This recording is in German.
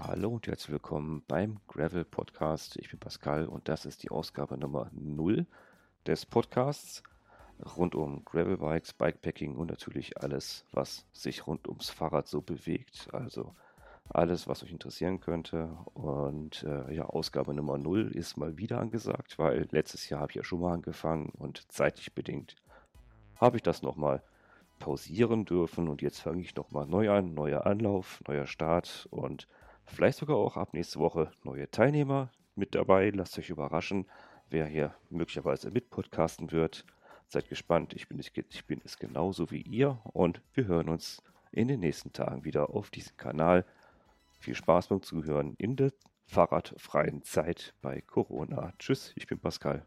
Hallo und herzlich willkommen beim Gravel Podcast. Ich bin Pascal und das ist die Ausgabe Nummer 0 des Podcasts rund um Gravelbikes, Bikepacking und natürlich alles, was sich rund ums Fahrrad so bewegt. Also alles, was euch interessieren könnte. Und äh, ja, Ausgabe Nummer 0 ist mal wieder angesagt, weil letztes Jahr habe ich ja schon mal angefangen und zeitlich bedingt habe ich das nochmal pausieren dürfen und jetzt fange ich nochmal neu an, neuer Anlauf, neuer Start und vielleicht sogar auch ab nächste Woche neue Teilnehmer mit dabei. Lasst euch überraschen, wer hier möglicherweise mit podcasten wird. Seid gespannt, ich bin, es, ich bin es genauso wie ihr und wir hören uns in den nächsten Tagen wieder auf diesem Kanal. Viel Spaß beim Zuhören in der fahrradfreien Zeit bei Corona. Tschüss, ich bin Pascal.